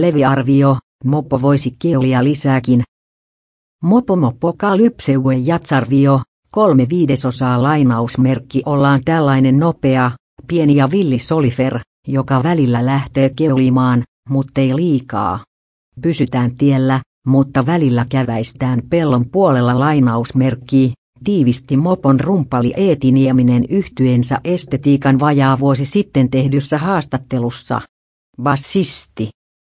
Leviarvio, mopo voisi keulia lisääkin. Mopo mopokalypseue jatsarvio, kolme viidesosaa lainausmerkki ollaan tällainen nopea, pieni ja villi solifer, joka välillä lähtee keulimaan, muttei liikaa. Pysytään tiellä, mutta välillä käväistään pellon puolella lainausmerkki, tiivisti Mopon rumpali Eeti Nieminen yhtyensä estetiikan vajaa vuosi sitten tehdyssä haastattelussa. Bassisti